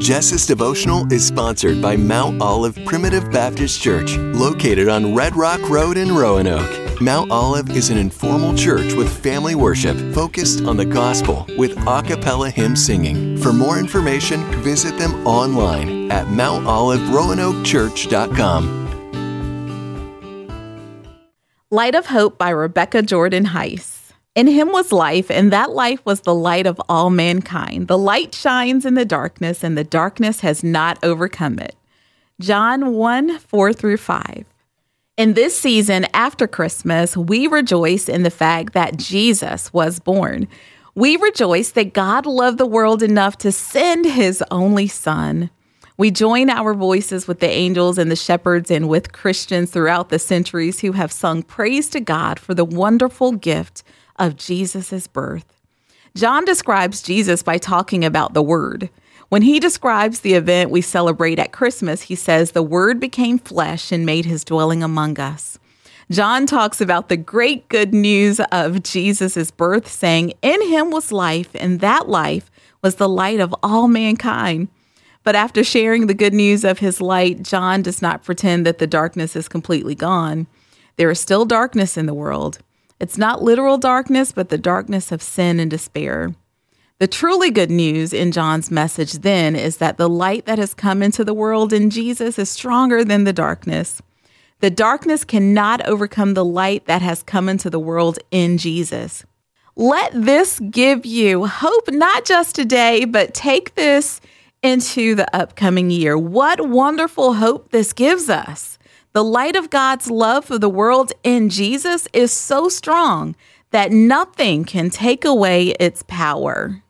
Jess's devotional is sponsored by Mount Olive Primitive Baptist Church, located on Red Rock Road in Roanoke. Mount Olive is an informal church with family worship focused on the gospel with a cappella hymn singing. For more information, visit them online at mountoliveroanokechurch.com. Light of Hope by Rebecca Jordan Heys. In him was life, and that life was the light of all mankind. The light shines in the darkness, and the darkness has not overcome it. John 1 4 through 5. In this season after Christmas, we rejoice in the fact that Jesus was born. We rejoice that God loved the world enough to send his only Son. We join our voices with the angels and the shepherds and with Christians throughout the centuries who have sung praise to God for the wonderful gift of Jesus' birth. John describes Jesus by talking about the Word. When he describes the event we celebrate at Christmas, he says, The Word became flesh and made his dwelling among us. John talks about the great good news of Jesus' birth, saying, In him was life, and that life was the light of all mankind. But after sharing the good news of his light, John does not pretend that the darkness is completely gone. There is still darkness in the world. It's not literal darkness, but the darkness of sin and despair. The truly good news in John's message then is that the light that has come into the world in Jesus is stronger than the darkness. The darkness cannot overcome the light that has come into the world in Jesus. Let this give you hope, not just today, but take this into the upcoming year. What wonderful hope this gives us. The light of God's love for the world in Jesus is so strong that nothing can take away its power.